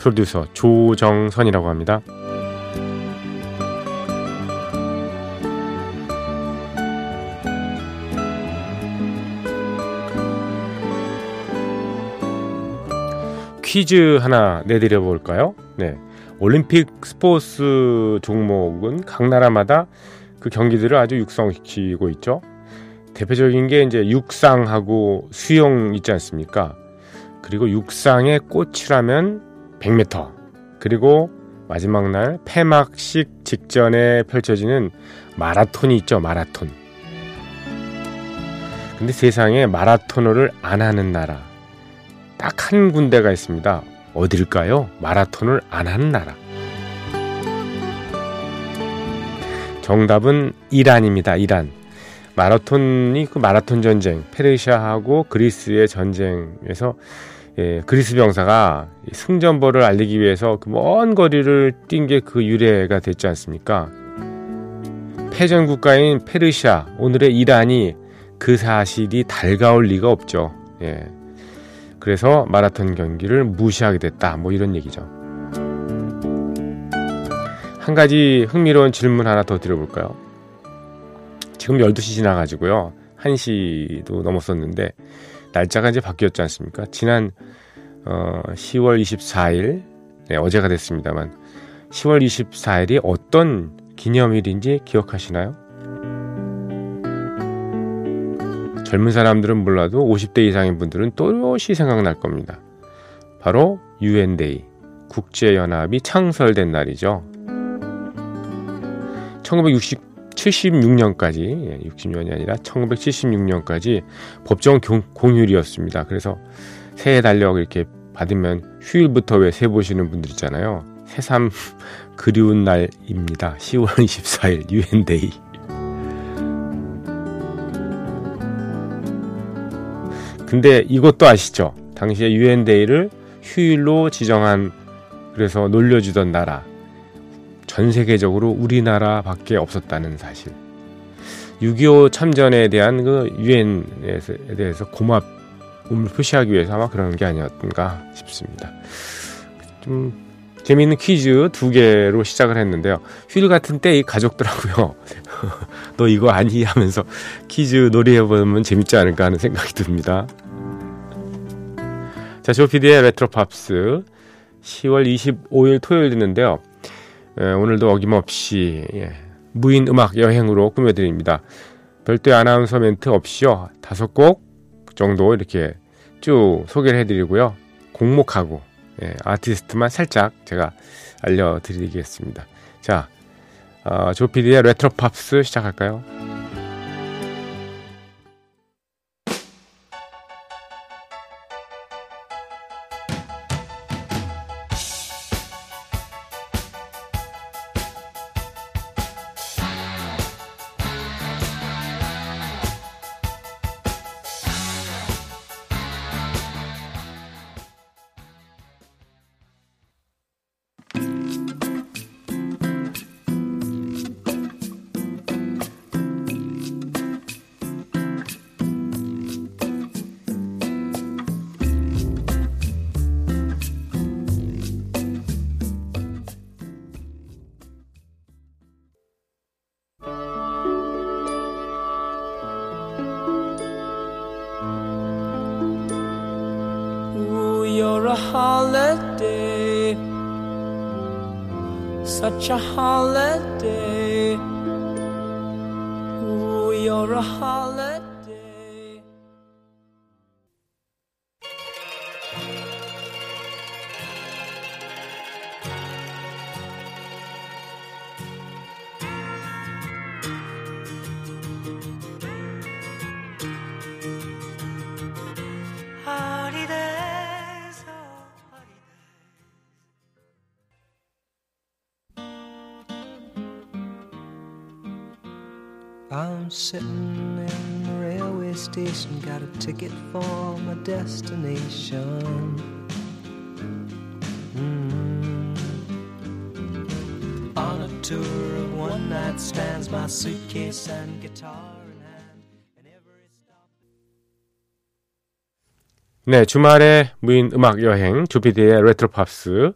프로듀서 조정선이라고 합니다. 퀴즈 하나 내드려 볼까요? 네. 올림픽 스포츠 종목은 각 나라마다 그 경기들을 아주 육성시키고 있죠. 대표적인 게 이제 육상하고 수영 있지 않습니까? 그리고 육상의 꽃이라면 100m. 그리고 마지막 날 폐막식 직전에 펼쳐지는 마라톤이 있죠. 마라톤. 근데 세상에 마라톤을 안 하는 나라 딱 한 군데가 있습니다. 어딜까요? 마라톤을 안 하는 나라. 정답은 이란입니다. 이란. 마라톤이 그 마라톤 전쟁, 페르시아하고 그리스의 전쟁에서 예, 그리스 병사가 승전보를 알리기 위해서 그 먼 거리를 뛴 게 그 유래가 됐지 않습니까? 패전 국가인 페르시아, 오늘의 이란이 그 사실이 달가울 리가 없죠. 예. 그래서 마라톤 경기를 무시하게 됐다. 뭐 이런 얘기죠. 한 가지 흥미로운 질문 하나 더 드려볼까요? 지금 12시 지나가지고요. 1시도 넘었었는데, 날짜가 이제 바뀌었지 않습니까? 지난, 어, 10월 24일, 네, 어제가 됐습니다만, 10월 24일이 어떤 기념일인지 기억하시나요? 젊은 사람들은 몰라도 50대 이상인 분들은 또렷이 생각날 겁니다. 바로 유엔데이, 국제연합이 창설된 날이죠. 1976년까지 60년이 아니라 1976년까지 법정 공휴일이었습니다. 그래서 새해 달력 이렇게 받으면 휴일부터 왜세 보시는 분들 있잖아요. 새삼 그리운 날입니다. 10월 24일 유엔데이. 근데 이것도 아시죠? 당시에 유엔데이를 휴일로 지정한 그래서 놀려주던 나라 전 세계적으로 우리나라밖에 없었다는 사실. 6.25 참전에 대한 그 유엔에 대해서 고맙음을 표시하기 위해서 아마 그런 게 아니었던가 싶습니다. 좀 재미있는 퀴즈 두 개로 시작을 했는데요. 휴일 같은 때 이 가족들하고요. 너 이거 아니 하면서 퀴즈 놀이해보면 재밌지 않을까 하는 생각이 듭니다. 자, 조피디의 레트로 팝스 10월 25일 토요일 듣는데요. 예, 오늘도 어김없이 예, 무인 음악 여행으로 꾸며드립니다. 별도의 아나운서 멘트 없이요. 다섯 곡 정도 이렇게 쭉 소개를 해드리고요. 곡목하고 예, 아티스트만 살짝 제가 알려드리겠습니다. 자, 어, 조피디의 레트로 팝스 시작할까요? Holiday, such a holiday. Ooh, you're a holiday. I'm sitting in the railway station, got a ticket for my destination. Mm. On a tour of one night stands, my suitcase and guitar. 네, 주말의 무인 음악 여행 주피디의 레트로 팝스.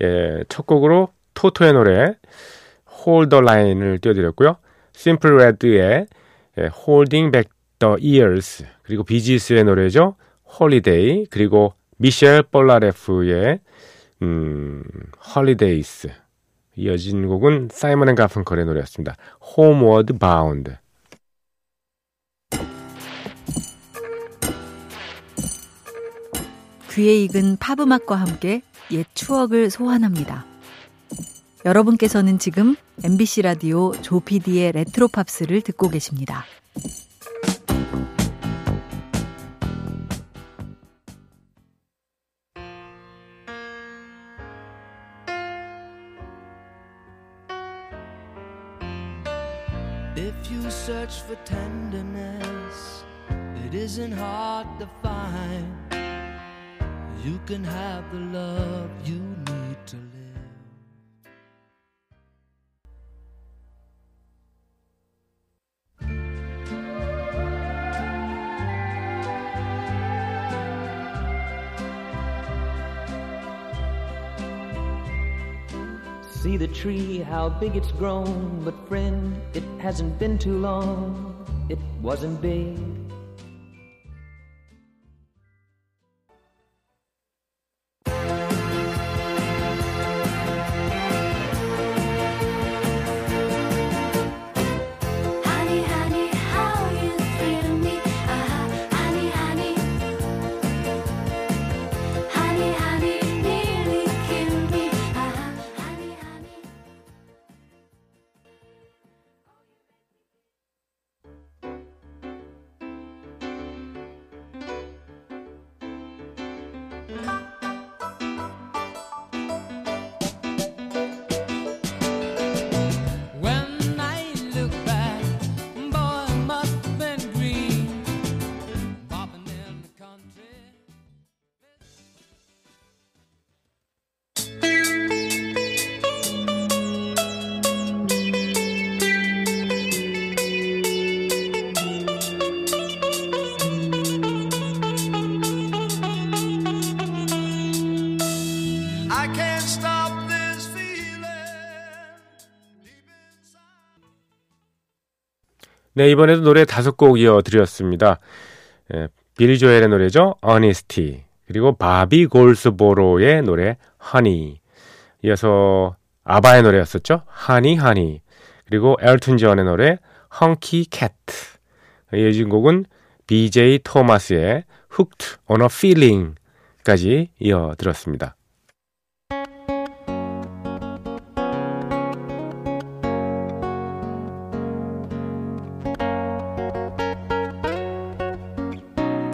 예, 첫 곡으로 토토의 노래 the Line을 띄워드렸고요. 심플리 레드의 예, Holding Back the Years 그리고 비지스의 노래죠. Holiday 그리고 미셸 폴나레프의 음, Holidays 이어진 곡은 사이먼 앤 가펑컬의 노래였습니다. Homeward Bound 귀에 익은 팝음악과 함께 옛 추억을 소환합니다. 여러분께서는 지금 MBC 라디오 조피디의 레트로 팝스를 듣고 계십니다. If you search for tenderness, it isn't hard to find. You can have the love you need to live. See the tree, how big it's grown. But friend, it hasn't been too long. It wasn't big. 네, 이번에도 노래 다섯 곡 이어드렸습니다. 예, 빌리 조엘의 노래죠. Honesty. 그리고 바비 골스보로의 노래 Honey. 이어서 아바의 노래였었죠. Honey Honey. 그리고 엘튼 존의 노래 Hunky Cat. 이어진 곡은 BJ 토마스의 Hooked on a Feeling까지 이어들었습니다.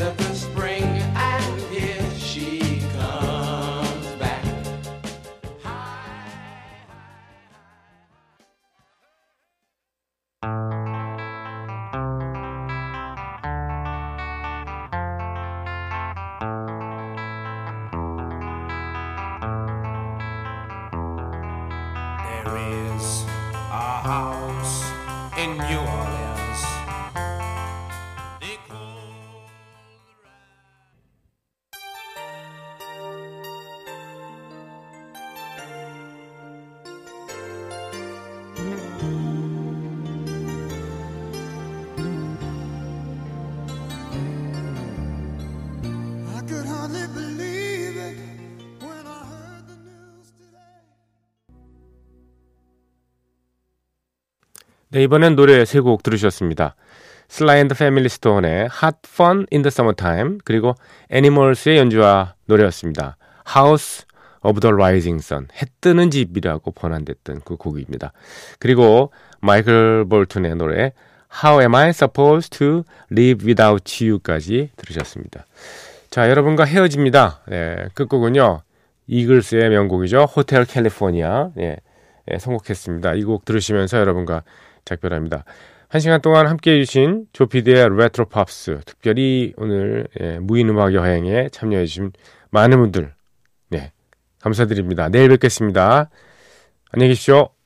End of the spring, 네, 이번엔 노래 세 곡 들으셨습니다. 슬라이 앤드 패밀리 스톤의 Hot Fun in the Summertime 그리고 애니멀스의 연주와 노래였습니다. House of the Rising Sun 해 뜨는 집이라고 번안됐던 그 곡입니다. 그리고 마이클 볼튼의 노래 How am I supposed to live without you까지 들으셨습니다. 자, 여러분과 헤어집니다. 네, 끝곡은요. 이글스의 명곡이죠. Hotel California. 예, 예, 선곡했습니다. 이 곡 들으시면서 여러분과 작별합니다. 한 시간 동안 함께 해주신 조피디의 레트로 팝스, 특별히 오늘 예, 무인음악 여행에 참여해주신 많은 분들, 네, 감사드립니다. 내일 뵙겠습니다. 안녕히 계십시오.